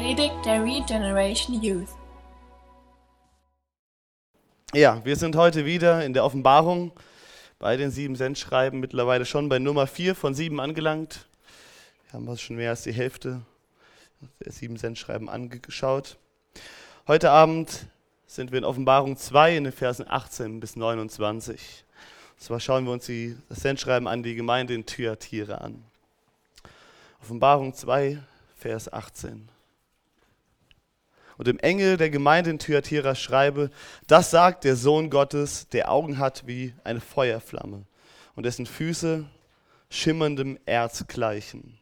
Predigt der Regeneration Youth. Ja, wir sind heute wieder in der Offenbarung bei den sieben Sendschreiben, mittlerweile schon bei Nummer vier von sieben angelangt. Wir haben schon mehr als die Hälfte der sieben Sendschreiben angeschaut. Heute Abend sind wir in Offenbarung 2 in den Versen 18 bis 29. Und zwar schauen wir uns die, das Sendschreiben an die Gemeinde in Thyatira an. Offenbarung 2, Vers 18. Und dem Engel der Gemeinde in Thyatira schreibe, das sagt der Sohn Gottes, der Augen hat wie eine Feuerflamme und dessen Füße schimmerndem Erz gleichen.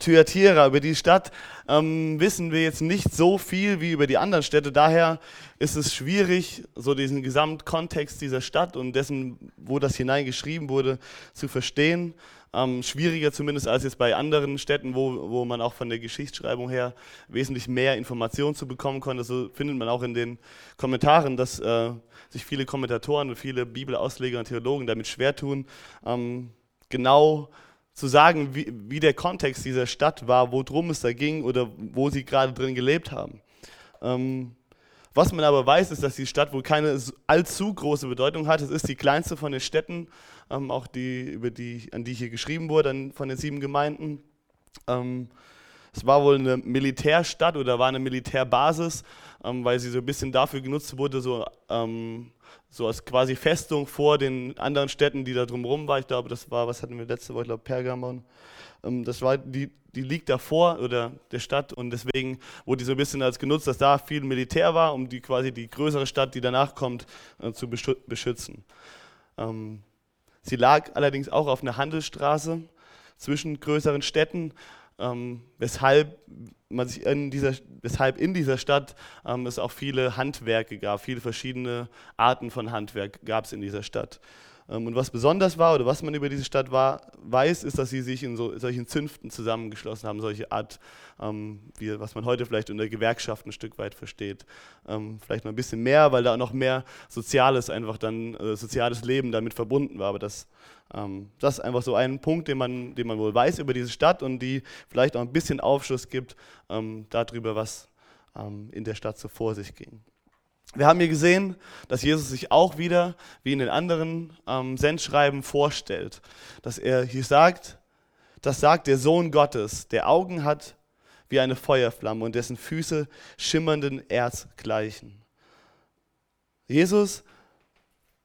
Thyatira, über die Stadt ähm, wissen wir jetzt nicht so viel wie über die anderen Städte. Daher ist es schwierig, so diesen Gesamtkontext dieser Stadt und dessen, wo das hineingeschrieben wurde, zu verstehen. Ähm, schwieriger zumindest als jetzt bei anderen Städten, wo, wo man auch von der Geschichtsschreibung her wesentlich mehr Informationen zu bekommen konnte. So findet man auch in den Kommentaren, dass äh, sich viele Kommentatoren und viele Bibelausleger und Theologen damit schwer tun, ähm, genau zu sagen, wie, wie der Kontext dieser Stadt war, worum es da ging oder wo sie gerade drin gelebt haben. Ähm, was man aber weiß, ist, dass die Stadt wohl keine allzu große Bedeutung hat. Es ist die kleinste von den Städten, ähm, auch die, über die, an die hier geschrieben wurde, von den sieben Gemeinden. Ähm, es war wohl eine Militärstadt oder war eine Militärbasis, ähm, weil sie so ein bisschen dafür genutzt wurde, so ähm, so als quasi Festung vor den anderen Städten, die da drumherum waren. Ich glaube, das war, was hatten wir letzte Woche, ich glaube, Pergamon. Ähm, das war, die, die liegt davor oder der Stadt und deswegen wurde die so ein bisschen als genutzt, dass da viel Militär war, um die quasi die größere Stadt, die danach kommt, äh, zu beschützen. Ähm, sie lag allerdings auch auf einer Handelsstraße zwischen größeren Städten ähm, weshalb man sich in dieser, weshalb in dieser Stadt ähm, es auch viele Handwerke gab, viele verschiedene Arten von Handwerk gab es in dieser Stadt. Ähm, und was besonders war oder was man über diese Stadt war, weiß, ist, dass sie sich in so, solchen Zünften zusammengeschlossen haben, solche Art, ähm, wie, was man heute vielleicht unter Gewerkschaft ein Stück weit versteht. Ähm, vielleicht noch ein bisschen mehr, weil da noch mehr Soziales einfach dann, äh, soziales Leben damit verbunden war. Aber das, ähm, das ist einfach so ein Punkt, den man, den man wohl weiß über diese Stadt und die vielleicht auch ein bisschen Aufschluss gibt ähm, darüber, was ähm, in der Stadt so vor sich ging. Wir haben hier gesehen, dass Jesus sich auch wieder, wie in den anderen ähm, Sendschreiben, vorstellt. Dass er hier sagt, das sagt der Sohn Gottes, der Augen hat wie eine Feuerflamme und dessen Füße schimmernden Erz gleichen. Jesus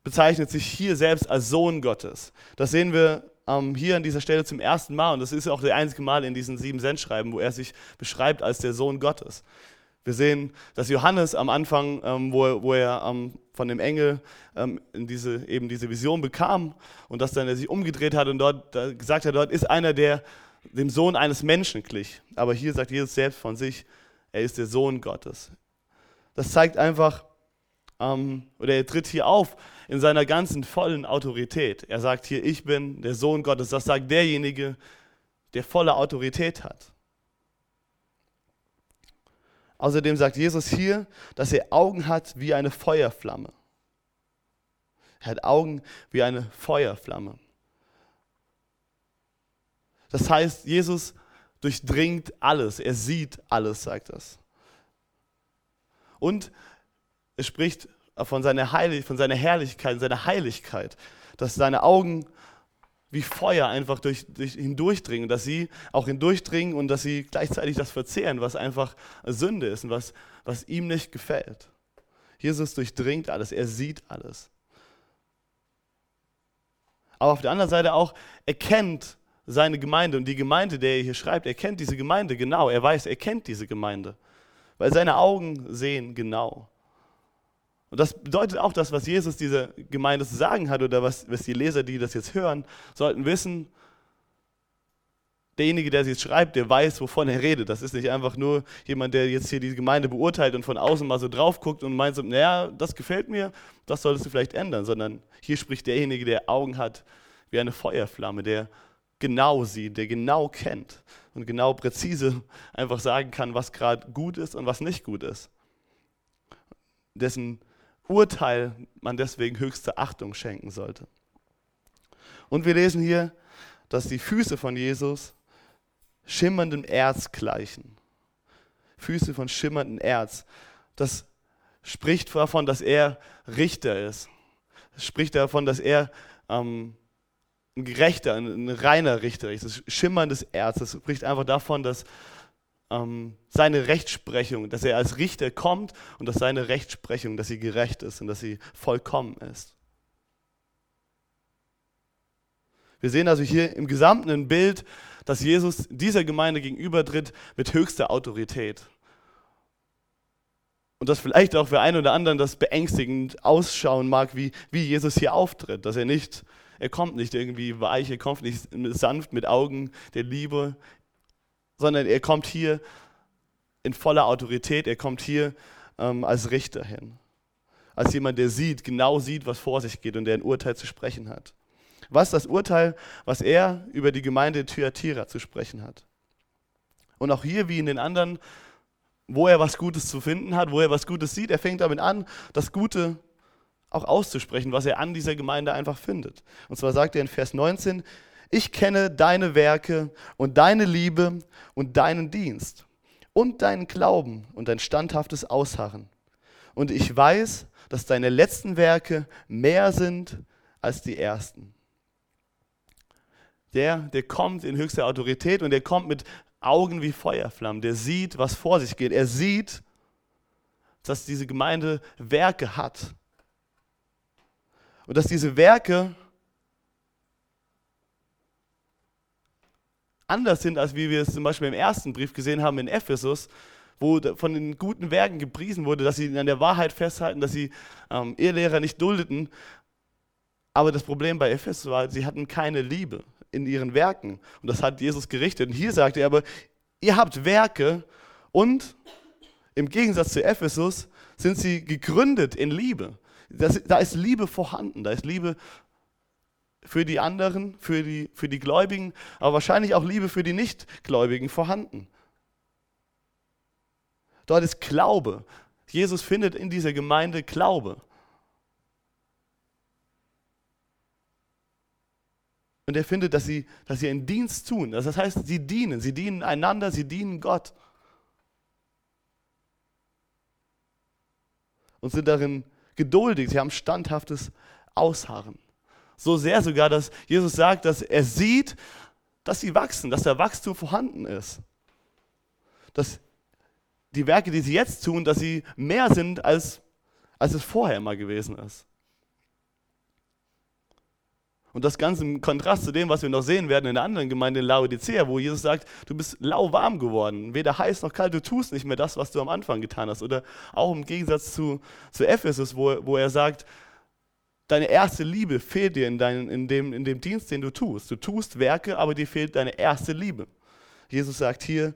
bezeichnet sich hier selbst als Sohn Gottes. Das sehen wir ähm, hier an dieser Stelle zum ersten Mal und das ist auch das einzige Mal in diesen sieben Sendschreiben, wo er sich beschreibt als der Sohn Gottes. Wir sehen, dass Johannes am Anfang, ähm, wo, wo, er ähm, von dem Engel ähm, diese, eben diese Vision bekam und dass dann er sich umgedreht hat und dort gesagt hat, dort ist einer, der dem Sohn eines Menschen glich. Aber hier sagt Jesus selbst von sich, er ist der Sohn Gottes. Das zeigt einfach, ähm, oder er tritt hier auf in seiner ganzen vollen Autorität. Er sagt hier, ich bin der Sohn Gottes. Das sagt derjenige, der volle Autorität hat. Außerdem sagt Jesus hier, dass er Augen hat wie eine Feuerflamme. Er hat Augen wie eine Feuerflamme. Das heißt, Jesus durchdringt alles, er sieht alles, sagt das. Und es spricht von seiner, Heilig von seiner Herrlichkeit, seiner Heiligkeit, dass seine Augen wie Feuer einfach durch, durch, hindurchdringen, dass sie auch hindurchdringen und dass sie gleichzeitig das verzehren, was einfach Sünde ist und was, was ihm nicht gefällt. Jesus durchdringt alles, er sieht alles. Aber auf der anderen Seite auch, er kennt seine Gemeinde und die Gemeinde, der er hier schreibt, er kennt diese Gemeinde genau, er weiß, er kennt diese Gemeinde, weil seine Augen sehen genau. Und das bedeutet auch das, was Jesus dieser Gemeinde zu sagen hat oder was, was die Leser, die das jetzt hören, sollten wissen, derjenige, der sie jetzt schreibt, der weiß, wovon er redet. Das ist nicht einfach nur jemand, der jetzt hier die Gemeinde beurteilt und von außen mal so drauf guckt und meint so, naja, das gefällt mir, das solltest du vielleicht ändern, sondern hier spricht derjenige, der Augen hat wie eine Feuerflamme, der genau sieht, der genau kennt und genau präzise einfach sagen kann, was gerade gut ist und was nicht gut ist. Dessen Urteil man deswegen höchste Achtung schenken sollte. Und wir lesen hier, dass die Füße von Jesus schimmerndem Erz gleichen. Füße von schimmerndem Erz. Das spricht davon, dass er Richter ist. Das spricht davon, dass er ähm, ein gerechter, ein, ein, reiner Richter ist. Das schimmerndes Erz. Das spricht einfach davon, dass ähm, seine Rechtsprechung, dass er als Richter kommt und dass seine Rechtsprechung, dass sie gerecht ist und dass sie vollkommen ist. Wir sehen also hier im Gesamten ein Bild, dass Jesus dieser Gemeinde gegenübertritt mit höchster Autorität. Und dass vielleicht auch für einen oder anderen das beängstigend ausschauen mag, wie, wie Jesus hier auftritt. Dass er nicht, er kommt nicht irgendwie weich, er kommt nicht sanft mit Augen der Liebe, sondern er kommt hier in voller Autorität, er kommt hier ähm, als Richter hin. Als jemand, der sieht, genau sieht, was vor sich geht und der ein Urteil zu sprechen hat. Was ist das Urteil, was er über die Gemeinde Thyatira zu sprechen hat? Und auch hier, wie in den anderen, wo er was Gutes zu finden hat, wo er was Gutes sieht, er fängt damit an, das Gute auch auszusprechen, was er an dieser Gemeinde einfach findet. Und zwar sagt er in Vers 19, ich kenne deine Werke und deine Liebe und deinen Dienst und deinen Glauben und dein standhaftes Ausharren. Und ich weiß, dass deine letzten Werke mehr sind als die ersten. Der, der kommt in höchster Autorität und der kommt mit Augen wie Feuerflammen. Der sieht, was vor sich geht. Er sieht, dass diese Gemeinde Werke hat. Und dass diese Werke anders sind, als wie wir es zum Beispiel im ersten Brief gesehen haben in Ephesus, wo von den guten Werken gepriesen wurde, dass sie an der Wahrheit festhalten, dass sie ähm, Ehelehrer nicht duldeten. Aber das Problem bei Ephesus war, sie hatten keine Liebe in ihren Werken. Und das hat Jesus gerichtet. Und hier sagt er aber, ihr habt Werke und im Gegensatz zu Ephesus sind sie gegründet in Liebe. Das, da ist Liebe vorhanden, da ist Liebe für die anderen, für die, für die Gläubigen, aber wahrscheinlich auch Liebe für die Nichtgläubigen vorhanden. Dort ist Glaube. Jesus findet in dieser Gemeinde Glaube. Und er findet, dass sie, dass sie einen Dienst tun. Das heißt, sie dienen. Sie dienen einander, sie dienen Gott. Und sind darin geduldig. Sie haben standhaftes Ausharren. So sehr sogar, dass Jesus sagt, dass er sieht, dass sie wachsen, dass der Wachstum vorhanden ist. Dass die Werke, die sie jetzt tun, dass sie mehr sind, als, als es vorher immer gewesen ist. Und das Ganze im Kontrast zu dem, was wir noch sehen werden in der anderen Gemeinde in Laodicea, wo Jesus sagt, du bist lauwarm geworden, weder heiß noch kalt, du tust nicht mehr das, was du am Anfang getan hast. Oder auch im Gegensatz zu, zu Ephesus, wo, wo er sagt, deine erste Liebe fehlt dir in, dein, in, dem, in dem Dienst, den du tust. Du tust Werke, aber dir fehlt deine erste Liebe. Jesus sagt hier,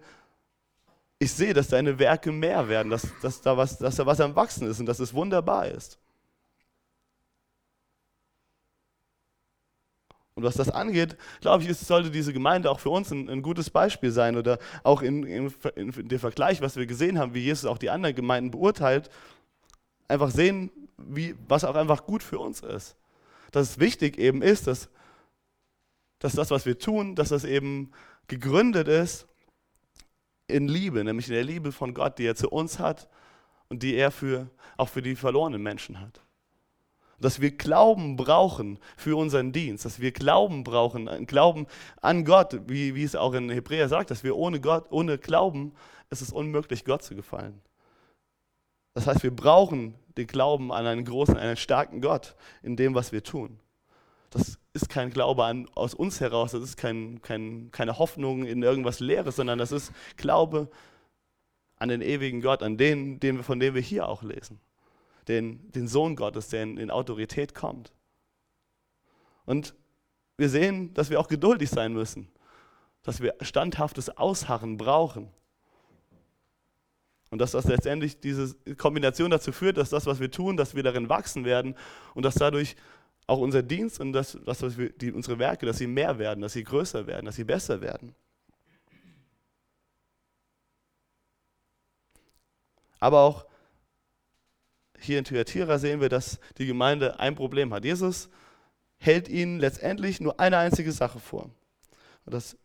ich sehe, dass deine Werke mehr werden, dass, dass, da was, dass da was am Wachsen ist und dass es wunderbar ist. Und was das angeht, glaube ich, sollte diese Gemeinde auch für uns ein, ein gutes Beispiel sein oder auch in, in, in, dem Vergleich, was wir gesehen haben, wie Jesus auch die anderen Gemeinden beurteilt, einfach sehen, wie, was auch einfach gut für uns ist. Dass es wichtig eben ist, dass, dass das, was wir tun, dass das eben gegründet ist in Liebe, nämlich in der Liebe von Gott, die er zu uns hat und die er für, auch für die verlorenen Menschen hat. Dass wir Glauben brauchen für unseren Dienst, dass wir Glauben brauchen, Glauben an Gott, wie, wie es auch in Hebräer sagt, dass wir ohne Gott, ohne Glauben, ist es unmöglich, Gott zu gefallen. Das heißt, wir brauchen den Glauben an einen großen, einen starken Gott in dem, was wir tun. Das ist kein Glaube an, aus uns heraus, das ist kein, kein, keine Hoffnung in irgendwas Leeres, sondern das ist Glaube an den ewigen Gott, an den, den von dem wir hier auch lesen. Den, den Sohn Gottes, der in, in Autorität kommt. Und wir sehen, dass wir auch geduldig sein müssen, dass wir standhaftes Ausharren brauchen. Und dass das letztendlich diese Kombination dazu führt, dass das, was wir tun, dass wir darin wachsen werden und dass dadurch auch unser Dienst und das, was wir, die, unsere Werke, dass sie mehr werden, dass sie größer werden, dass sie besser werden. Aber auch hier in Thyatira sehen wir, dass die Gemeinde ein Problem hat. Jesus hält ihnen letztendlich nur eine einzige Sache vor. Und das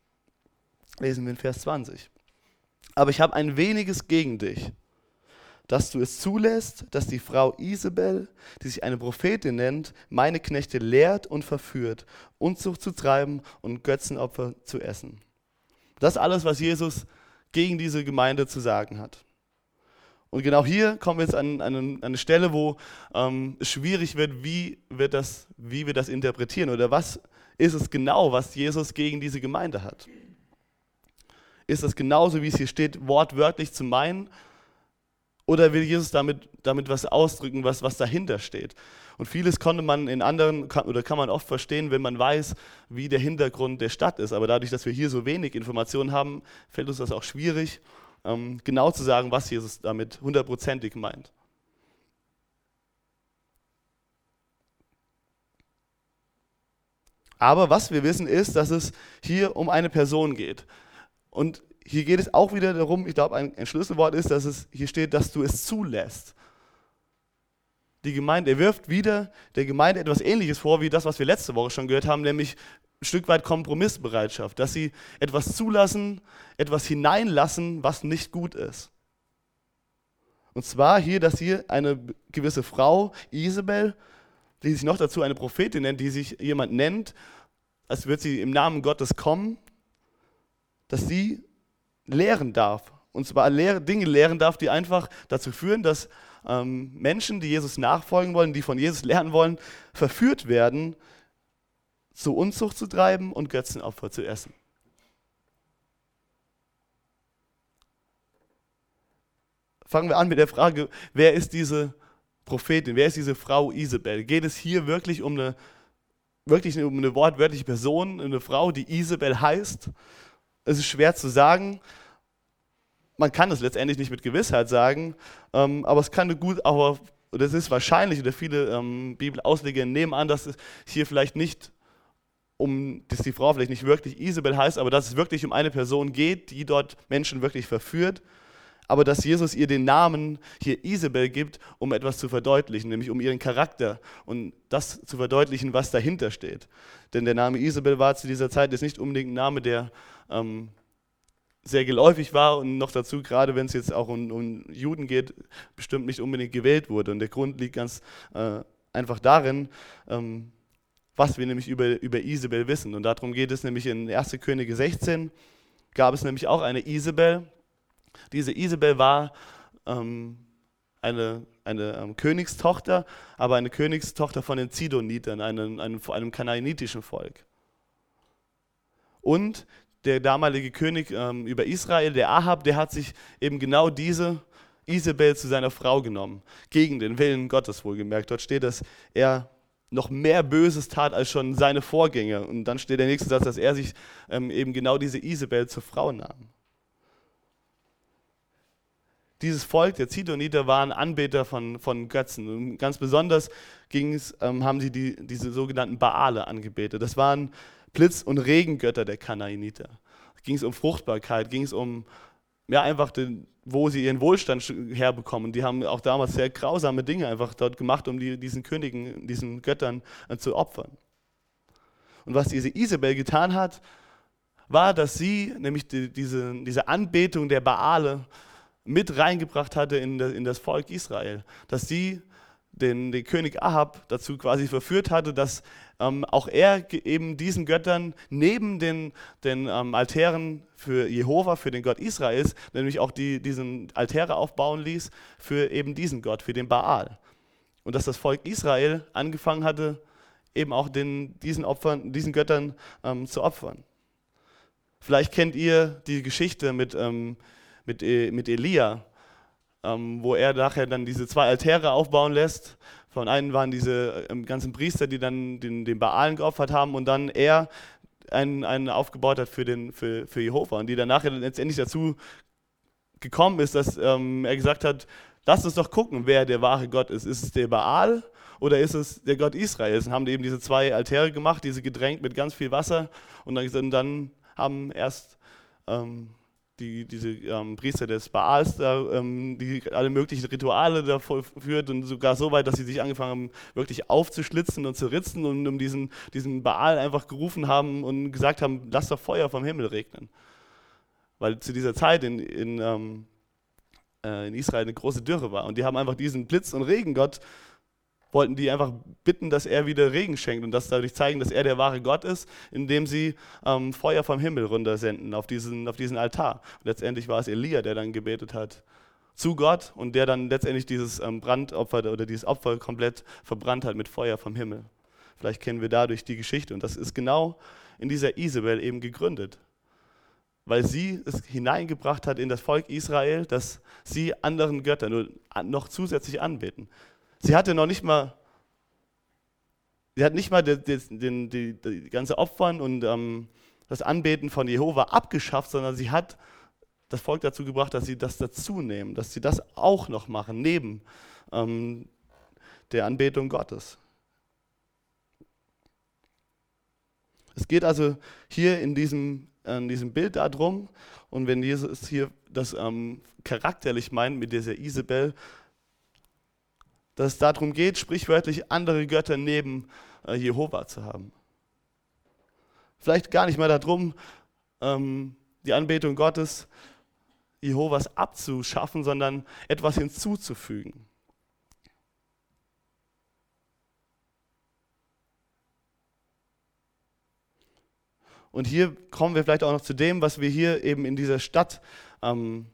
lesen wir in Vers 20. Aber ich habe ein weniges gegen dich, dass du es zulässt, dass die Frau Isabel, die sich eine Prophetin nennt, meine Knechte lehrt und verführt, Unzucht zu treiben und Götzenopfer zu essen. Das ist alles, was Jesus gegen diese Gemeinde zu sagen hat. Und genau hier kommen wir jetzt an, an, eine Stelle, wo ähm, es schwierig wird, wie, wird das, wie wir das interpretieren oder was ist es genau, was Jesus gegen diese Gemeinde hat. Ist das genauso, wie es hier steht, wortwörtlich zu meinen? Oder will Jesus damit, damit was ausdrücken, was, was dahinter steht? Und vieles konnte man in anderen, oder kann man oft verstehen, wenn man weiß, wie der Hintergrund der Stadt ist. Aber dadurch, dass wir hier so wenig Informationen haben, fällt uns das auch schwierig, ähm, genau zu sagen, was Jesus damit hundertprozentig meint. Aber was wir wissen ist, dass es hier um eine Person geht. Und hier geht es auch wieder darum, ich glaube, ein, ein, Schlüsselwort ist, dass es hier steht, dass du es zulässt. Die Gemeinde, er wirft wieder der Gemeinde etwas Ähnliches vor, wie das, was wir letzte Woche schon gehört haben, nämlich ein Stück weit Kompromissbereitschaft, dass sie etwas zulassen, etwas hineinlassen, was nicht gut ist. Und zwar hier, dass hier eine gewisse Frau, Isabel, die sich noch dazu eine Prophetin nennt, die sich jemand nennt, als würde sie im Namen Gottes kommen, dass sie lehren darf. Und zwar Dinge lehren darf, die einfach dazu führen, dass ähm, Menschen, die Jesus nachfolgen wollen, die von Jesus lernen wollen, verführt werden, zu Unzucht zu treiben und Götzenopfer zu essen. Fangen wir an mit der Frage, wer ist diese Prophetin, wer ist diese Frau Isabel? Geht es hier wirklich um eine, wirklich um eine wortwörtliche Person, eine Frau, die Isabel heißt? Es ist schwer zu sagen. Man kann es letztendlich nicht mit Gewissheit sagen, ähm, aber es kann gut, aber das ist wahrscheinlich, oder viele ähm, Bibelausleger nehmen an, dass es hier vielleicht nicht um, dass die Frau vielleicht nicht wirklich Isabel heißt, aber dass es wirklich um eine Person geht, die dort Menschen wirklich verführt, aber dass Jesus ihr den Namen hier Isabel gibt, um etwas zu verdeutlichen, nämlich um ihren Charakter und das zu verdeutlichen, was dahinter steht. Denn der Name Isabel war zu dieser Zeit jetzt nicht unbedingt ein Name, der ähm, sehr geläufig war und noch dazu, gerade wenn es jetzt auch um, um, Juden geht, bestimmt nicht unbedingt gewählt wurde. Und der Grund liegt ganz äh, einfach darin, ähm, was wir nämlich über, über Isabel wissen. Und darum geht es nämlich in 1. Könige 16, gab es nämlich auch eine Isabel. Diese Isabel war ähm, eine, eine ähm, Königstochter, aber eine Königstochter von den Zidonitern, einem, einem, einem kanaanitischen Volk. Und der damalige König ähm, über Israel, der Ahab, der hat sich eben genau diese Isabel zu seiner Frau genommen, gegen den Willen Gottes wohlgemerkt. Dort steht, dass er noch mehr Böses tat als schon seine Vorgänger. Und dann steht der nächste Satz, dass er sich ähm, eben genau diese Isabel zur Frau nahm. Dieses Volk der Zidoniter waren Anbeter von, von Götzen. Und ganz besonders ähm, haben sie die, diese sogenannten Baale angebetet. Das waren Blitz- und Regengötter der Kanaaniter. Ging es um Fruchtbarkeit, ging es um ja, einfach, den, wo sie ihren Wohlstand herbekommen. Die haben auch damals sehr grausame Dinge einfach dort gemacht, um die, diesen Königen, diesen Göttern äh, zu opfern. Und was diese Isabel getan hat, war, dass sie nämlich die, diese, diese Anbetung der Baale mit reingebracht hatte in, das, Volk Israel. Dass sie den, den König Ahab dazu quasi verführt hatte, dass ähm, auch er eben diesen Göttern neben den, den ähm, Altären für Jehova, für den Gott Israels, nämlich auch die, diesen Altäre aufbauen ließ für eben diesen Gott, für den Baal. Und dass das Volk Israel angefangen hatte, eben auch den, diesen, Opfern, diesen Göttern ähm, zu opfern. Vielleicht kennt ihr die Geschichte mit, ähm, mit, e, mit Elia, ähm, wo er nachher dann diese zwei Altäre aufbauen lässt. Von einem waren diese ähm, ganzen Priester, die dann den, den Baalen geopfert haben und dann er einen, einen aufgebaut hat für, den, für, für Jehova und die dann nachher letztendlich dazu gekommen ist, dass ähm, er gesagt hat, lasst uns doch gucken, wer der wahre Gott ist. Ist es der Baal oder ist es der Gott Israels? Und haben eben diese zwei Altäre gemacht, diese gedrängt mit ganz viel Wasser und dann, dann haben erst ähm, die, diese ähm, Priester des Baals da, ähm, die alle möglichen Rituale da vollführt und sogar so weit, dass sie sich angefangen haben, wirklich aufzuschlitzen und zu ritzen und um diesen, diesen Baal einfach gerufen haben und gesagt haben, lass doch Feuer vom Himmel regnen. weil zu dieser Zeit in, in, ähm, äh, in Israel eine große Dürre war. Und die haben einfach diesen Blitz- und Regengott, wollten die einfach bitten, dass er wieder Regen schenkt und das dadurch zeigen, dass er der wahre Gott ist, indem sie ähm, Feuer vom Himmel runtersenden auf diesen, auf diesen Altar. Und letztendlich war es Elia, der dann gebetet hat zu Gott und der dann letztendlich dieses ähm, Brandopfer oder dieses Opfer komplett verbrannt hat mit Feuer vom Himmel. Vielleicht kennen wir dadurch die Geschichte und das ist genau in dieser Isabel eben gegründet weil sie es hineingebracht hat in das Volk Israel, dass sie anderen Göttern noch zusätzlich anbeten. Sie hatte noch nicht mal, sie hat nicht mal die, die, die, die ganze Opfern und ähm, das Anbeten von Jehova abgeschafft, sondern sie hat das Volk dazu gebracht, dass sie das dazu nehmen, dass sie das auch noch machen, neben ähm, der Anbetung Gottes. Es geht also hier in diesem in diesem Bild darum. Und wenn Jesus hier das ähm, charakterlich meint mit dieser Isabel, dass es darum geht, sprichwörtlich andere Götter neben äh, Jehova zu haben. Vielleicht gar nicht mal darum, ähm, die Anbetung Gottes, Jehovas abzuschaffen, sondern etwas hinzuzufügen. Und hier kommen wir vielleicht auch noch zu dem, was wir hier eben in dieser Stadt ähm,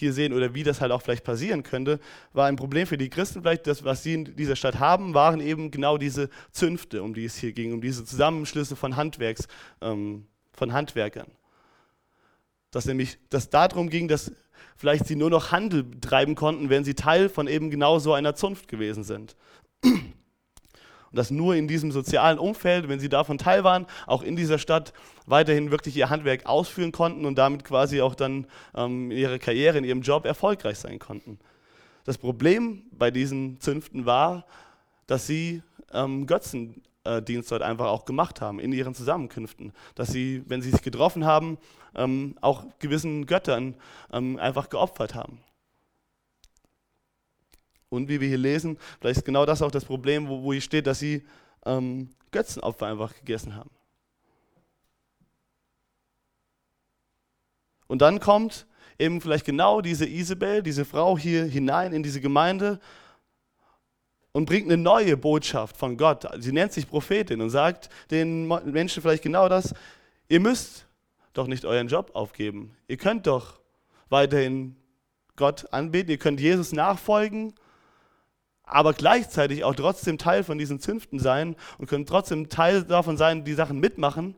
hier sehen oder wie das halt auch vielleicht passieren könnte, war ein Problem für die Christen vielleicht, das, was sie in dieser Stadt haben, waren eben genau diese Zünfte, um die es hier ging, um diese Zusammenschlüsse von Handwerks, ähm, von Handwerkern. Dass nämlich, dass darum ging, dass vielleicht sie nur noch Handel treiben konnten, wenn sie Teil von eben genau so einer Zunft gewesen sind. Und dass nur in diesem sozialen Umfeld, wenn sie davon teil waren, auch in dieser Stadt weiterhin wirklich ihr Handwerk ausführen konnten und damit quasi auch dann ähm, in ihrer Karriere, in ihrem Job erfolgreich sein konnten. Das Problem bei diesen Zünften war, dass sie ähm, Götzendienst dort einfach auch gemacht haben in ihren Zusammenkünften. Dass sie, wenn sie sich getroffen haben, ähm, auch gewissen Göttern ähm, einfach geopfert haben. Und wie wir hier lesen, vielleicht ist genau das auch das Problem, wo, wo hier steht, dass sie ähm, Götzenopfer einfach gegessen haben. Und dann kommt eben vielleicht genau diese Isabel, diese Frau hier hinein in diese Gemeinde und bringt eine neue Botschaft von Gott. Sie nennt sich Prophetin und sagt den Menschen vielleicht genau das, ihr müsst doch nicht euren Job aufgeben. Ihr könnt doch weiterhin Gott anbeten, ihr könnt Jesus nachfolgen aber gleichzeitig auch trotzdem Teil von diesen Zünften sein und können trotzdem Teil davon sein, die Sachen mitmachen,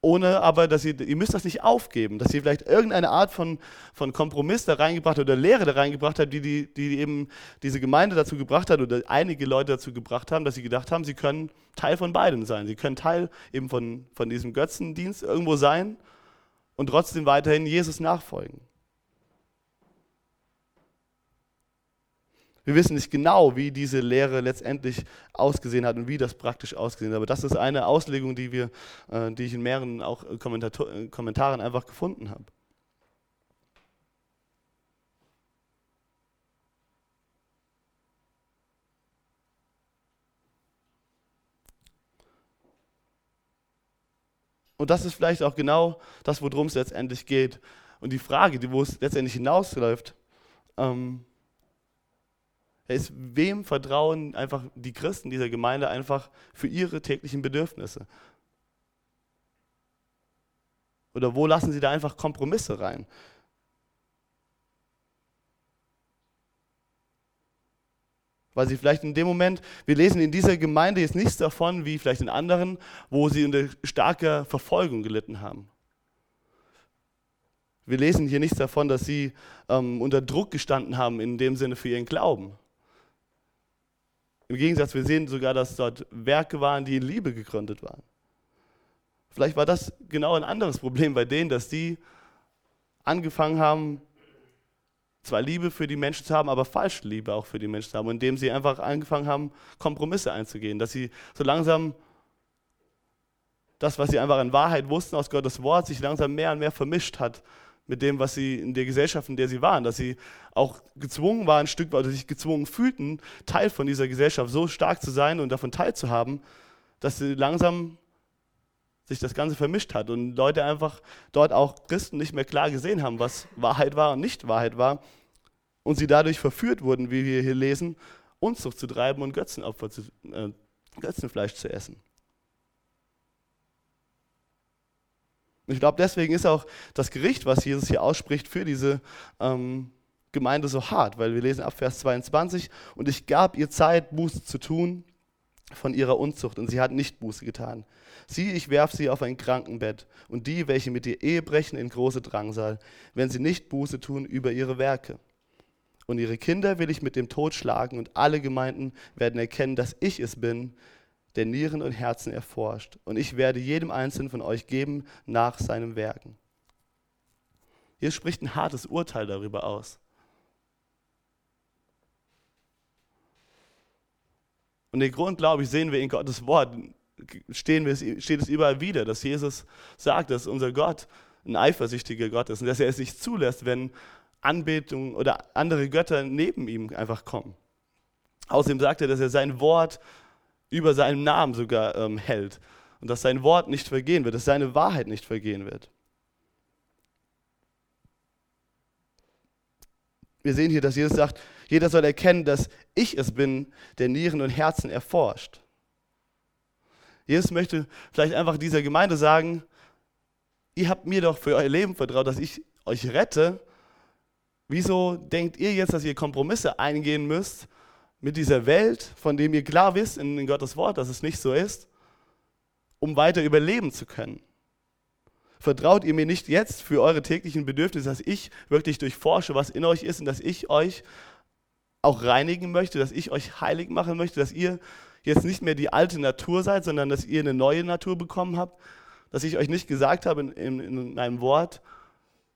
ohne aber, dass ihr, ihr müsst das nicht aufgeben, dass ihr vielleicht irgendeine Art von, von Kompromiss da reingebracht oder Lehre da reingebracht habt, die, die, die eben diese Gemeinde dazu gebracht hat oder einige Leute dazu gebracht haben, dass sie gedacht haben, sie können Teil von beidem sein. Sie können Teil eben von, von diesem Götzendienst irgendwo sein und trotzdem weiterhin Jesus nachfolgen. Wir wissen nicht genau, wie diese Lehre letztendlich ausgesehen hat und wie das praktisch ausgesehen hat. Aber das ist eine Auslegung, die, wir, äh, die ich in mehreren auch äh, Kommentaren einfach gefunden habe. Und das ist vielleicht auch genau das, worum es letztendlich geht. Und die Frage, die, wo es letztendlich hinausläuft, ähm, ist, wem vertrauen einfach die Christen dieser Gemeinde einfach für ihre täglichen Bedürfnisse? Oder wo lassen sie da einfach Kompromisse rein? Weil sie vielleicht in dem Moment, wir lesen in dieser Gemeinde jetzt nichts davon, wie vielleicht in anderen, wo sie unter starker Verfolgung gelitten haben. Wir lesen hier nichts davon, dass sie ähm, unter Druck gestanden haben, in dem Sinne für ihren Glauben. Im Gegensatz, wir sehen sogar, dass dort Werke waren, die in Liebe gegründet waren. Vielleicht war das genau ein anderes Problem bei denen, dass die angefangen haben, zwar Liebe für die Menschen zu haben, aber falsche Liebe auch für die Menschen zu haben, indem sie einfach angefangen haben, Kompromisse einzugehen, dass sie so langsam das, was sie einfach in Wahrheit wussten aus Gottes Wort, sich langsam mehr und mehr vermischt hat mit dem, was sie in der Gesellschaft, in der sie waren, dass sie auch gezwungen waren, ein Stück weit, oder sich gezwungen fühlten, Teil von dieser Gesellschaft so stark zu sein und davon teilzuhaben, dass sie langsam sich das Ganze vermischt hat und Leute einfach dort auch Christen nicht mehr klar gesehen haben, was Wahrheit war und nicht Wahrheit war und sie dadurch verführt wurden, wie wir hier lesen, Unzucht zu treiben und Götzenopfer zu, äh, Götzenfleisch zu essen. Ich glaube, deswegen ist auch das Gericht, was Jesus hier ausspricht, für diese ähm, Gemeinde so hart, weil wir lesen ab Vers 22, und ich gab ihr Zeit, Buße zu tun von ihrer Unzucht, und sie hat nicht Buße getan. Sieh, ich werf sie auf ein Krankenbett, und die, welche mit ihr Ehe brechen, in große Drangsal, wenn sie nicht Buße tun über ihre Werke. Und ihre Kinder will ich mit dem Tod schlagen, und alle Gemeinden werden erkennen, dass ich es bin, der Nieren und Herzen erforscht. Und ich werde jedem Einzelnen von euch geben nach seinem Werken. Hier spricht ein hartes Urteil darüber aus. Und den Grund, glaube ich, sehen wir in Gottes Wort, stehen wir, steht es überall wieder, dass Jesus sagt, dass unser Gott ein eifersüchtiger Gott ist und dass er es nicht zulässt, wenn Anbetung oder andere Götter neben ihm einfach kommen. Außerdem sagt er, dass er sein Wort über seinen Namen sogar ähm, hält und dass sein Wort nicht vergehen wird, dass seine Wahrheit nicht vergehen wird. Wir sehen hier, dass Jesus sagt, jeder soll erkennen, dass ich es bin, der Nieren und Herzen erforscht. Jesus möchte vielleicht einfach dieser Gemeinde sagen, ihr habt mir doch für euer Leben vertraut, dass ich euch rette. Wieso denkt ihr jetzt, dass ihr Kompromisse eingehen müsst mit dieser Welt, von dem ihr klar wisst in, Gottes Wort, dass es nicht so ist, um weiter überleben zu können? Vertraut ihr mir nicht jetzt für eure täglichen Bedürfnisse, dass ich wirklich durchforsche, was in euch ist und dass ich euch auch reinigen möchte, dass ich euch heilig machen möchte, dass ihr jetzt nicht mehr die alte Natur seid, sondern dass ihr eine neue Natur bekommen habt, dass ich euch nicht gesagt habe in, in, in meinem Wort,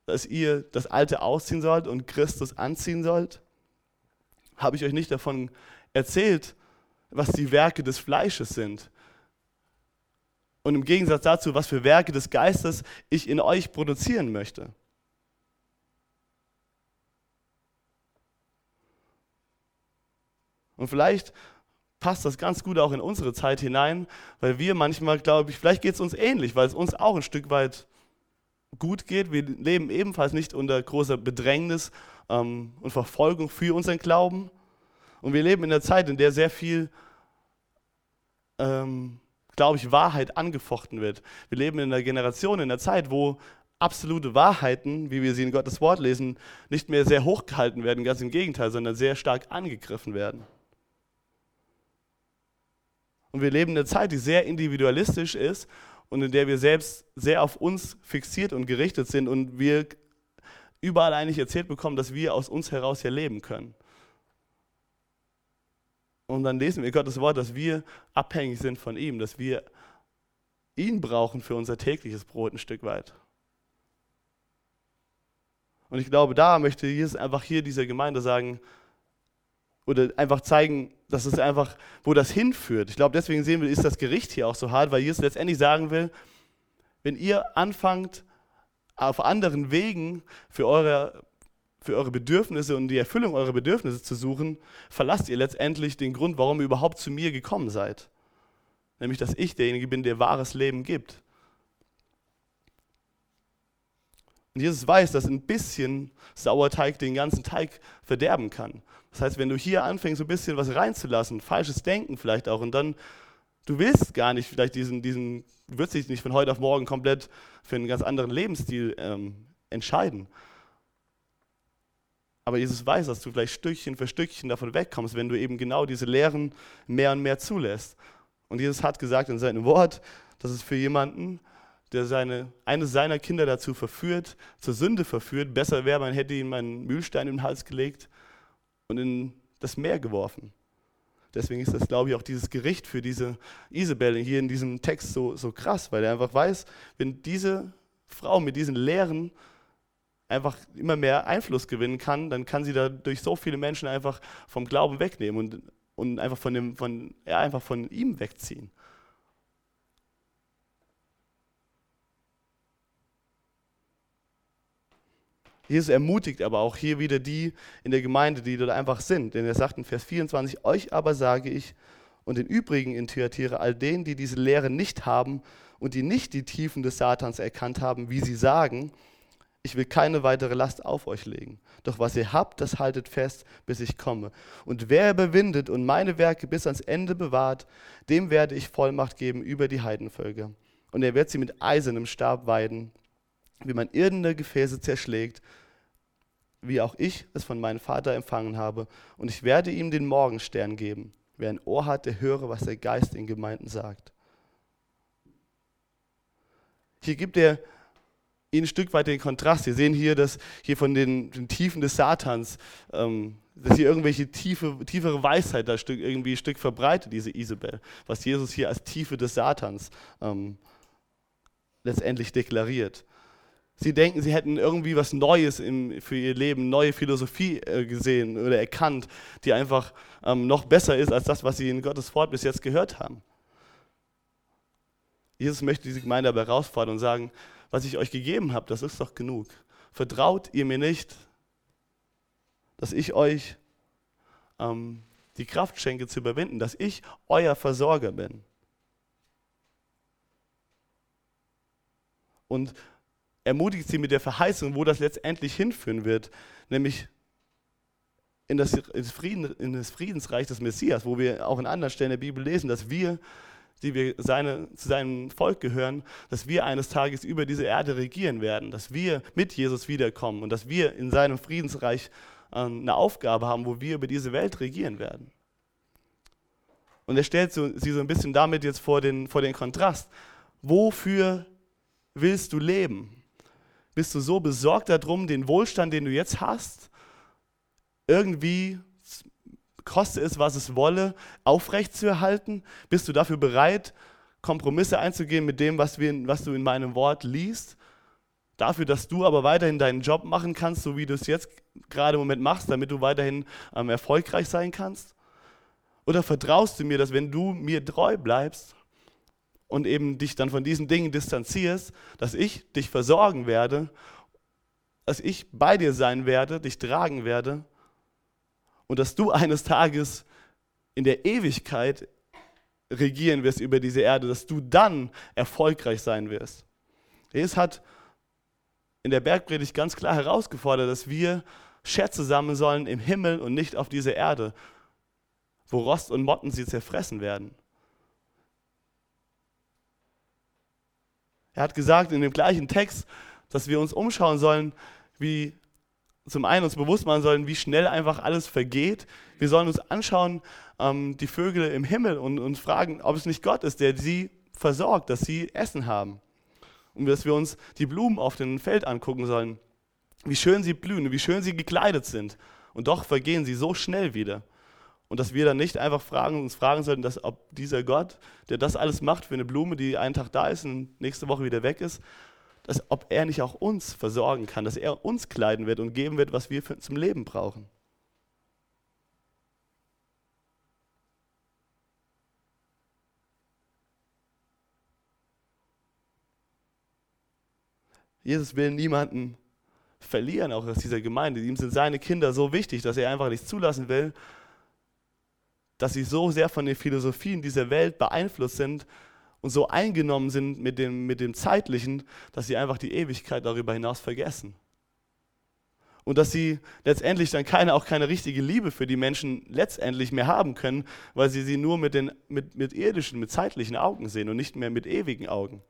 dass ihr das Alte ausziehen sollt und Christus anziehen sollt? Habe ich euch nicht davon erzählt, was die Werke des Fleisches sind. Und im Gegensatz dazu, was für Werke des Geistes ich in euch produzieren möchte. Und vielleicht passt das ganz gut auch in unsere Zeit hinein, weil wir manchmal, glaube ich, vielleicht geht es uns ähnlich, weil es uns auch ein Stück weit gut geht. Wir leben ebenfalls nicht unter großer Bedrängnis ähm, und Verfolgung für unseren Glauben. Und wir leben in einer Zeit, in der sehr viel, ähm, glaube ich, Wahrheit angefochten wird. Wir leben in einer Generation, in einer Zeit, wo absolute Wahrheiten, wie wir sie in Gottes Wort lesen, nicht mehr sehr hoch gehalten werden, ganz im Gegenteil, sondern sehr stark angegriffen werden. Und wir leben in einer Zeit, die sehr individualistisch ist und in der wir selbst sehr auf uns fixiert und gerichtet sind und wir überall eigentlich erzählt bekommen, dass wir aus uns heraus hier leben können. Und dann lesen wir Gottes Wort, dass wir abhängig sind von ihm, dass wir ihn brauchen für unser tägliches Brot ein Stück weit. Und ich glaube, da möchte Jesus einfach hier dieser Gemeinde sagen, oder einfach zeigen, dass es einfach, wo das hinführt. Ich glaube, deswegen sehen wir, ist das Gericht hier auch so hart, weil Jesus letztendlich sagen will, wenn ihr anfangt, auf anderen Wegen für eure, für eure Bedürfnisse und die Erfüllung eurer Bedürfnisse zu suchen, verlasst ihr letztendlich den Grund, warum ihr überhaupt zu mir gekommen seid. Nämlich, dass ich derjenige bin, der wahres Leben gibt. Und Jesus weiß, dass ein bisschen Sauerteig den ganzen Teig verderben kann. Das heißt, wenn du hier anfängst, so ein bisschen was reinzulassen, falsches Denken vielleicht auch, und dann, du willst gar nicht vielleicht diesen, diesen du wirst dich nicht von heute auf morgen komplett für einen ganz anderen Lebensstil ähm, entscheiden. Aber Jesus weiß, dass du vielleicht Stückchen für Stückchen davon wegkommst, wenn du eben genau diese Lehren mehr und mehr zulässt. Und Jesus hat gesagt in seinem Wort, dass es für jemanden, der seine, eines seiner Kinder dazu verführt, zur Sünde verführt, besser wäre, man hätte ihm einen Mühlstein in den Hals gelegt und in das Meer geworfen. Deswegen ist das, glaube ich, auch dieses Gericht für diese Isabel hier in diesem Text so, so krass, weil er einfach weiß, wenn diese Frau mit diesen Lehren einfach immer mehr Einfluss gewinnen kann, dann kann sie dadurch so viele Menschen einfach vom Glauben wegnehmen und, und einfach, von dem, von, ja, einfach von ihm wegziehen. Jesus ermutigt aber auch hier wieder die in der Gemeinde, die dort einfach sind. Denn er sagt in Vers 24, euch aber sage ich und den übrigen in Thyatira, all denen, die diese Lehre nicht haben und die nicht die Tiefen des Satans erkannt haben, wie sie sagen, ich will keine weitere Last auf euch legen. Doch was ihr habt, das haltet fest, bis ich komme. Und wer überwindet und meine Werke bis ans Ende bewahrt, dem werde ich Vollmacht geben über die Heidenvölker. Und er wird sie mit eisernem Stab weiden, wie man irdene Gefäße zerschlägt, wie auch ich es von meinem Vater empfangen habe. Und ich werde ihm den Morgenstern geben. Wer ein Ohr hat, der höre, was der Geist in Gemeinden sagt. Hier gibt er ein Stück weit den Kontrast. Wir sehen hier, dass hier von den, den Tiefen des Satans, ähm, dass hier irgendwelche tiefe, tiefere Weisheit da Stück, irgendwie ein Stück verbreitet, diese Isabel, was Jesus hier als Tiefe des Satans ähm, letztendlich deklariert. Sie denken, sie hätten irgendwie was Neues im, für ihr Leben, neue Philosophie äh, gesehen oder erkannt, die einfach ähm, noch besser ist als das, was sie in Gottes Wort bis jetzt gehört haben. Jesus möchte diese Gemeinde aber herausfordern und sagen, was ich euch gegeben habe, das ist doch genug. Vertraut ihr mir nicht, dass ich euch ähm, die Kraft schenke zu überwinden, dass ich euer Versorger bin. Und ermutigt sie mit der Verheißung, wo das letztendlich hinführen wird, nämlich in das, Frieden, in das Friedensreich des Messias, wo wir auch in anderen Stellen der Bibel lesen, dass wir die wir seine, zu seinem Volk gehören, dass wir eines Tages über diese Erde regieren werden, dass wir mit Jesus wiederkommen und dass wir in seinem Friedensreich äh, eine Aufgabe haben, wo wir über diese Welt regieren werden. Und er stellt sie so ein bisschen damit jetzt vor den, vor den Kontrast. Wofür willst du leben? Bist du so besorgt darum, den Wohlstand, den du jetzt hast, irgendwie koste es, was es wolle, aufrechtzuerhalten? Bist du dafür bereit, Kompromisse einzugehen mit dem, was, wir, was du in meinem Wort liest? Dafür, dass du aber weiterhin deinen Job machen kannst, so wie du es jetzt gerade im Moment machst, damit du weiterhin ähm, erfolgreich sein kannst? Oder vertraust du mir, dass wenn du mir treu bleibst und eben dich dann von diesen Dingen distanzierst, dass ich dich versorgen werde, dass ich bei dir sein werde, dich tragen werde und dass du eines Tages in der Ewigkeit regieren wirst über diese Erde, dass du dann erfolgreich sein wirst. Jesus hat in der Bergpredigt ganz klar herausgefordert, dass wir Schätze sammeln sollen im Himmel und nicht auf dieser Erde, wo Rost und Motten sie zerfressen werden. Er hat gesagt in dem gleichen Text, dass wir uns umschauen sollen, wie zum einen uns bewusst machen sollen, wie schnell einfach alles vergeht. Wir sollen uns anschauen, ähm, die Vögel im Himmel und uns fragen, ob es nicht Gott ist, der sie versorgt, dass sie Essen haben. Und dass wir uns die Blumen auf dem Feld angucken sollen, wie schön sie blühen, wie schön sie gekleidet sind. Und doch vergehen sie so schnell wieder. Und dass wir dann nicht einfach fragen, uns fragen sollten, dass ob dieser Gott, der das alles macht für eine Blume, die einen Tag da ist und nächste Woche wieder weg ist, dass ob er nicht auch uns versorgen kann, dass er uns kleiden wird und geben wird, was wir für, zum Leben brauchen. Jesus will niemanden verlieren, auch aus dieser Gemeinde. Ihm sind seine Kinder so wichtig, dass er einfach nicht zulassen will, dass sie so sehr von den Philosophien dieser Welt beeinflusst sind, und so eingenommen sind mit dem, mit dem Zeitlichen, dass sie einfach die Ewigkeit darüber hinaus vergessen. Und dass sie letztendlich dann keine, auch keine richtige Liebe für die Menschen letztendlich mehr haben können, weil sie sie nur mit, den, mit, mit irdischen, mit zeitlichen Augen sehen und nicht mehr mit ewigen Augen.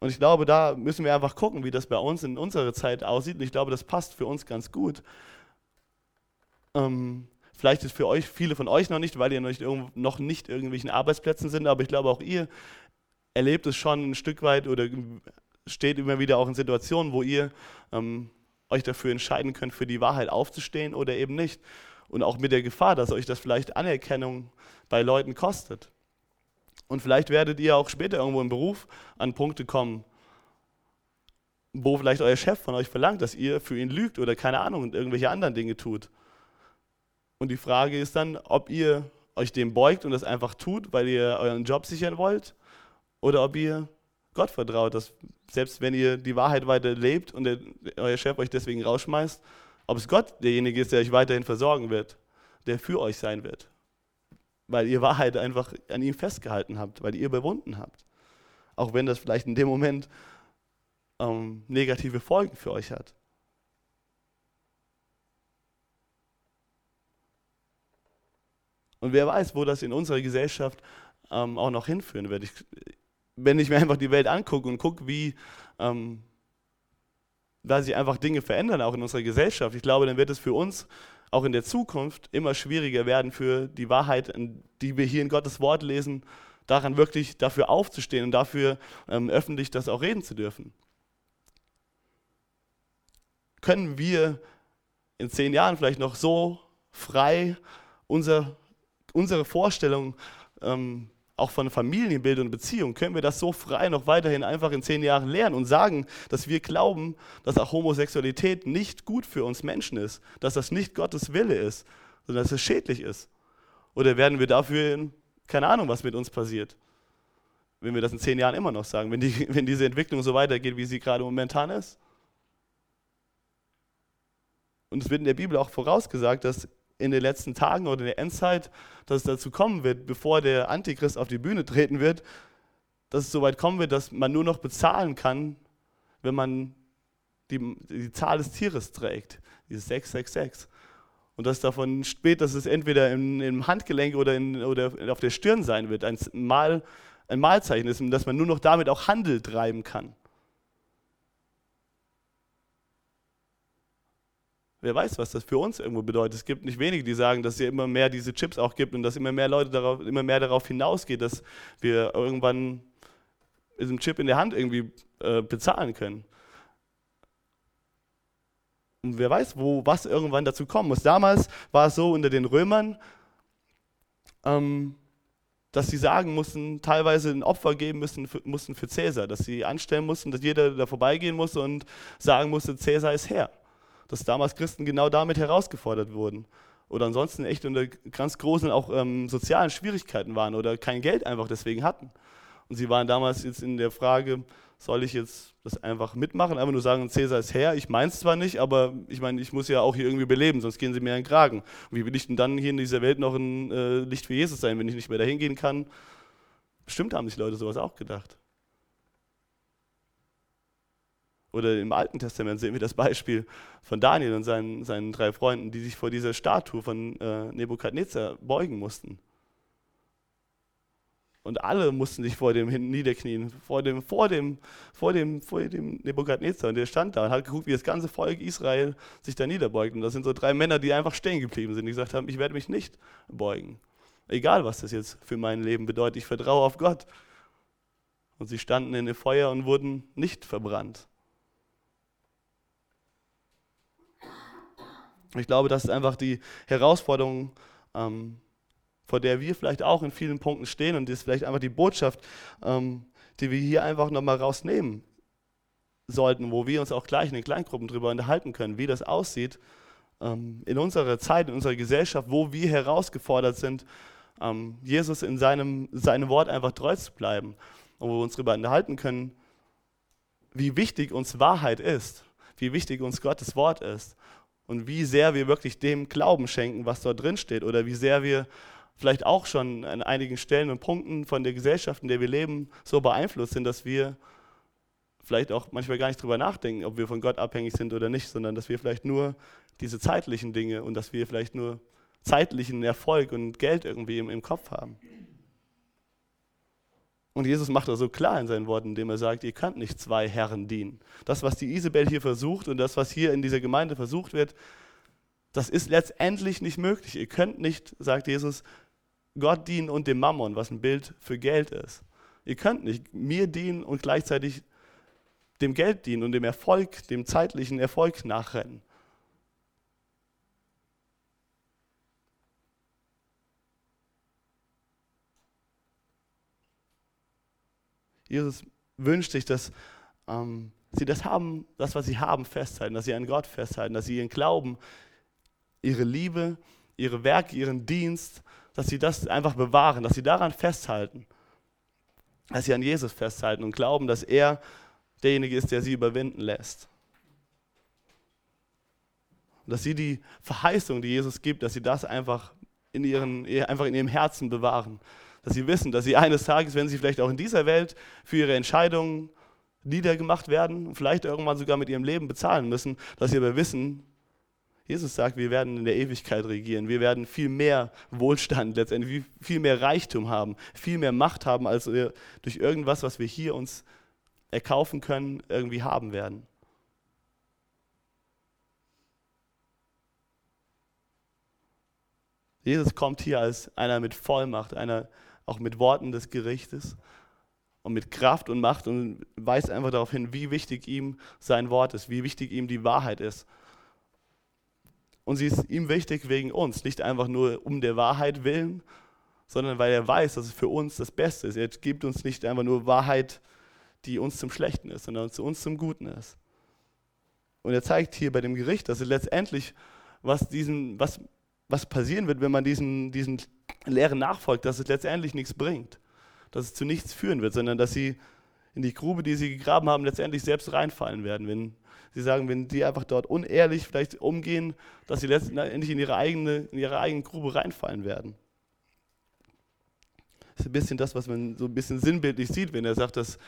Und ich glaube, da müssen wir einfach gucken, wie das bei uns in unserer Zeit aussieht. Und ich glaube, das passt für uns ganz gut. Ähm, Vielleicht ist für euch viele von euch noch nicht, weil ihr noch nicht, noch nicht irgendwelchen Arbeitsplätzen sind, aber ich glaube auch ihr erlebt es schon ein Stück weit oder steht immer wieder auch in Situationen, wo ihr ähm, euch dafür entscheiden könnt, für die Wahrheit aufzustehen oder eben nicht. Und auch mit der Gefahr, dass euch das vielleicht Anerkennung bei Leuten kostet. Und vielleicht werdet ihr auch später irgendwo im Beruf an Punkte kommen, wo vielleicht euer Chef von euch verlangt, dass ihr für ihn lügt oder keine Ahnung und irgendwelche anderen Dinge tut. Und die Frage ist dann, ob ihr euch dem beugt und das einfach tut, weil ihr euren Job sichern wollt, oder ob ihr Gott vertraut, dass selbst wenn ihr die Wahrheit weiter lebt und der, euer Chef euch deswegen rausschmeißt, ob es Gott derjenige ist, der euch weiterhin versorgen wird, der für euch sein wird. weil ihr Wahrheit einfach an ihm festgehalten habt, weil ihr überwunden habt. Auch wenn das vielleicht in dem Moment ähm, negative Folgen für euch hat. Und wer weiß, wo das in unserer Gesellschaft ähm, auch noch hinführen wird. Ich, wenn ich mir einfach die Welt angucke und gucke, wie ähm, da sich einfach Dinge verändern, auch in unserer Gesellschaft, ich glaube, dann wird es für uns auch in der Zukunft immer schwieriger werden, für die Wahrheit, die wir hier in Gottes Wort lesen, daran wirklich dafür aufzustehen und dafür ähm, öffentlich das auch reden zu dürfen. Können wir in zehn Jahren vielleicht noch so frei unser, unsere Vorstellung ähm, auch von Familienbild und Beziehung, können wir das so frei noch weiterhin einfach in zehn Jahren lernen und sagen, dass wir glauben, dass auch Homosexualität nicht gut für uns Menschen ist, dass das nicht Gottes Wille ist, sondern dass es schädlich ist? Oder werden wir dafür, keine Ahnung, was mit uns passiert, wenn wir das in zehn Jahren immer noch sagen, wenn, die, wenn diese Entwicklung so weitergeht, wie sie gerade momentan ist? Und es wird in der Bibel auch vorausgesagt, dass in den letzten Tagen oder in der Endzeit, dass es dazu kommen wird, bevor der Antichrist auf die Bühne treten wird, dass es so weit kommen wird, dass man nur noch bezahlen kann, wenn man die, die Zahl des Tieres trägt, dieses 666. Und dass davon spät, dass es entweder im, im Handgelenk oder, in, oder auf der Stirn sein wird, ein, Mal, ein Malzeichen ist, dass man nur noch damit auch Handel treiben kann. Wer weiß, was das für uns irgendwo bedeutet. Es gibt nicht wenige, die sagen, dass es ja immer mehr diese Chips auch gibt und dass immer mehr Leute darauf, immer mehr darauf hinausgeht, dass wir irgendwann diesen Chip in der Hand irgendwie äh, bezahlen können. Und wer weiß, wo was irgendwann dazu kommen muss. Damals war es so unter den Römern, ähm, dass sie sagen mussten, teilweise ein Opfer geben müssen, für, mussten für Cäsar, dass sie anstellen mussten, dass jeder da vorbeigehen musste und sagen musste, Cäsar ist Herr dass damals Christen genau damit herausgefordert wurden. Oder ansonsten echt unter ganz großen auch ähm, sozialen Schwierigkeiten waren oder kein Geld einfach deswegen hatten. Und sie waren damals jetzt in der Frage, soll ich jetzt das einfach mitmachen, einfach nur sagen, Cäsar ist Herr, ich meine es zwar nicht, aber ich meine, ich muss ja auch hier irgendwie beleben, sonst gehen sie mir in den Kragen. Und wie will ich denn dann hier in dieser Welt noch ein äh, Licht für Jesus sein, wenn ich nicht mehr dahin gehen kann? Bestimmt haben sich Leute sowas auch gedacht. Oder im Alten Testament sehen wir das Beispiel von Daniel und seinen, seinen drei Freunden, die sich vor dieser Statue von äh, Nebukadnezar beugen mussten. Und alle mussten sich vor dem niederknien, vor dem, vor dem, vor dem, vor dem Nebukadnezar. Und der stand da und hat geguckt, wie das ganze Volk Israel sich da niederbeugt. Und das sind so drei Männer, die einfach stehen geblieben sind, die gesagt haben, ich werde mich nicht beugen. Egal, was das jetzt für mein Leben bedeutet, ich vertraue auf Gott. Und sie standen in dem Feuer und wurden nicht verbrannt. Ich glaube, das ist einfach die Herausforderung, ähm, vor der wir vielleicht auch in vielen Punkten stehen und das ist vielleicht einfach die Botschaft, ähm, die wir hier einfach nochmal rausnehmen sollten, wo wir uns auch gleich in den Kleingruppen darüber unterhalten können, wie das aussieht ähm, in unserer Zeit, in unserer Gesellschaft, wo wir herausgefordert sind, ähm, Jesus in seinem, seinem Wort einfach treu zu bleiben und wo wir uns darüber unterhalten können, wie wichtig uns Wahrheit ist, wie wichtig uns Gottes Wort ist und wie sehr wir wirklich dem Glauben schenken, was dort drin steht oder wie sehr wir vielleicht auch schon an einigen Stellen und Punkten von der Gesellschaft, in der wir leben, so beeinflusst sind, dass wir vielleicht auch manchmal gar nicht drüber nachdenken, ob wir von Gott abhängig sind oder nicht, sondern dass wir vielleicht nur diese zeitlichen Dinge und dass wir vielleicht nur zeitlichen Erfolg und Geld irgendwie im, im Kopf haben. Und Jesus macht das so klar in seinen Worten, indem er sagt, ihr könnt nicht zwei Herren dienen. Das, was die Isabel hier versucht und das, was hier in dieser Gemeinde versucht wird, das ist letztendlich nicht möglich. Ihr könnt nicht, sagt Jesus, Gott dienen und dem Mammon, was ein Bild für Geld ist. Ihr könnt nicht mir dienen und gleichzeitig dem Geld dienen und dem Erfolg, dem zeitlichen Erfolg nachrennen. Jesus wünscht sich, dass ähm, sie das haben, das, was sie haben, festhalten, dass sie an Gott festhalten, dass sie ihren Glauben, ihre Liebe, ihre Werke, ihren Dienst, dass sie das einfach bewahren, dass sie daran festhalten, dass sie an Jesus festhalten und glauben, dass er derjenige ist, der sie überwinden lässt. Und dass sie die Verheißung, die Jesus gibt, dass sie das einfach in ihren, einfach in ihrem Herzen bewahren. Dass sie wissen, dass sie eines Tages, wenn sie vielleicht auch in dieser Welt für ihre Entscheidungen niedergemacht werden vielleicht irgendwann sogar mit ihrem Leben bezahlen müssen, dass sie aber wissen, Jesus sagt, wir werden in der Ewigkeit regieren. Wir werden viel mehr Wohlstand, letztendlich viel mehr Reichtum haben, viel mehr Macht haben, als wir durch irgendwas, was wir hier uns erkaufen können, irgendwie haben werden. Jesus kommt hier als einer mit Vollmacht, einer auch mit Worten des Gerichtes und mit Kraft und Macht und weist einfach darauf hin, wie wichtig ihm sein Wort ist, wie wichtig ihm die Wahrheit ist. Und sie ist ihm wichtig wegen uns, nicht einfach nur um der Wahrheit willen, sondern weil er weiß, dass es für uns das Beste ist. Er gibt uns nicht einfach nur Wahrheit, die uns zum Schlechten ist, sondern zu uns zum Guten ist. Und er zeigt hier bei dem Gericht, dass letztendlich, was, diesen, was, was passieren wird, wenn man diesen, diesen Lehren nachfolgt, dass es letztendlich nichts bringt, dass es zu nichts führen wird, sondern dass sie in die Grube, die sie gegraben haben, letztendlich selbst reinfallen werden, wenn Sie sagen, wenn die einfach dort unehrlich vielleicht umgehen, dass sie letztendlich in ihre eigene, in ihre eigene Grube reinfallen werden. Das ist ein bisschen das, was man so ein bisschen sinnbildlich sieht, wenn er sagt, dass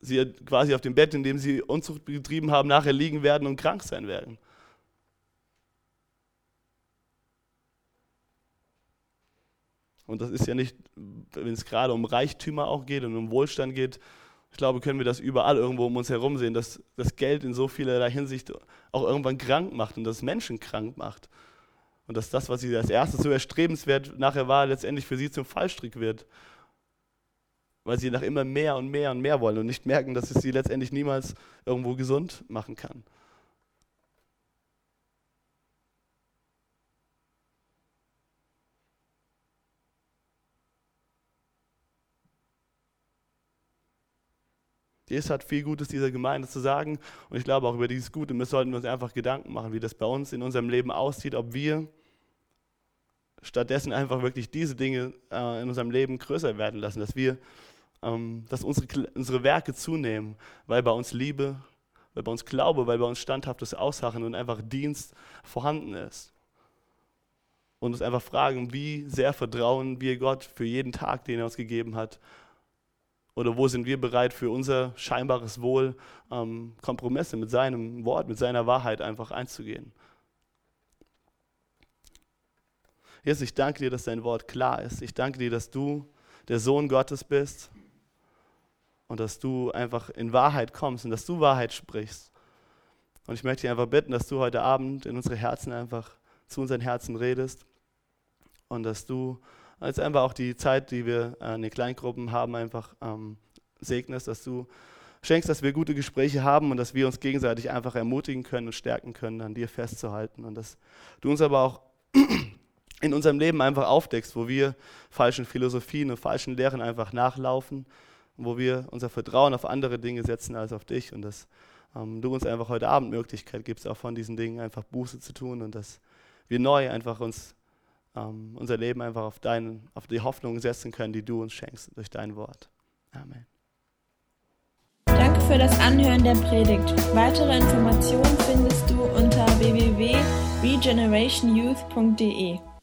sie quasi auf dem Bett, in dem sie Unzucht betrieben haben, nachher liegen werden und krank sein werden. Und das ist ja nicht, wenn es gerade um Reichtümer auch geht und um Wohlstand geht, ich glaube, können wir das überall irgendwo um uns herum sehen, dass das Geld in so vielerlei Hinsicht auch irgendwann krank macht und das Menschen krank macht. Und dass das, was sie als erstes so erstrebenswert nachher war, letztendlich für sie zum Fallstrick wird. Weil sie nach immer mehr und mehr und mehr wollen und nicht merken, dass es sie letztendlich niemals irgendwo gesund machen kann. Jesus hat viel Gutes dieser Gemeinde zu sagen und ich glaube auch über dieses Gute wir sollten uns einfach Gedanken machen, wie das bei uns in unserem Leben aussieht, ob wir stattdessen einfach wirklich diese Dinge äh, in unserem Leben größer werden lassen, dass wir, ähm, dass unsere, unsere Werke zunehmen, weil bei uns Liebe, weil bei uns Glaube, weil bei uns standhaftes Aussachen und einfach Dienst vorhanden ist. Und uns einfach fragen, wie sehr vertrauen wir Gott für jeden Tag, den er uns gegeben hat oder wo sind wir bereit für unser scheinbares Wohl ähm, Kompromisse mit seinem Wort, mit seiner Wahrheit einfach einzugehen? Jesus, ich danke dir, dass dein Wort klar ist. Ich danke dir, dass du der Sohn Gottes bist und dass du einfach in Wahrheit kommst und dass du Wahrheit sprichst. Und ich möchte dich einfach bitten, dass du heute Abend in unsere Herzen einfach zu unseren Herzen redest und dass du als einfach auch die Zeit, die wir in den Kleingruppen haben, einfach ähm, segnest, dass du schenkst, dass wir gute Gespräche haben und dass wir uns gegenseitig einfach ermutigen können und stärken können, an dir festzuhalten. Und dass du uns aber auch in unserem Leben einfach aufdeckst, wo wir falschen Philosophien und falschen Lehren einfach nachlaufen, wo wir unser Vertrauen auf andere Dinge setzen als auf dich und dass ähm, du uns einfach heute Abend Möglichkeit gibst, auch von diesen Dingen einfach Buße zu tun und dass wir neu einfach uns ähm, unser Leben einfach auf, dein, auf die Hoffnung setzen können, die du uns schenkst durch dein Wort. Amen. Danke für das Anhören der Predigt. Weitere Informationen findest du unter www.regenerationyouth.de.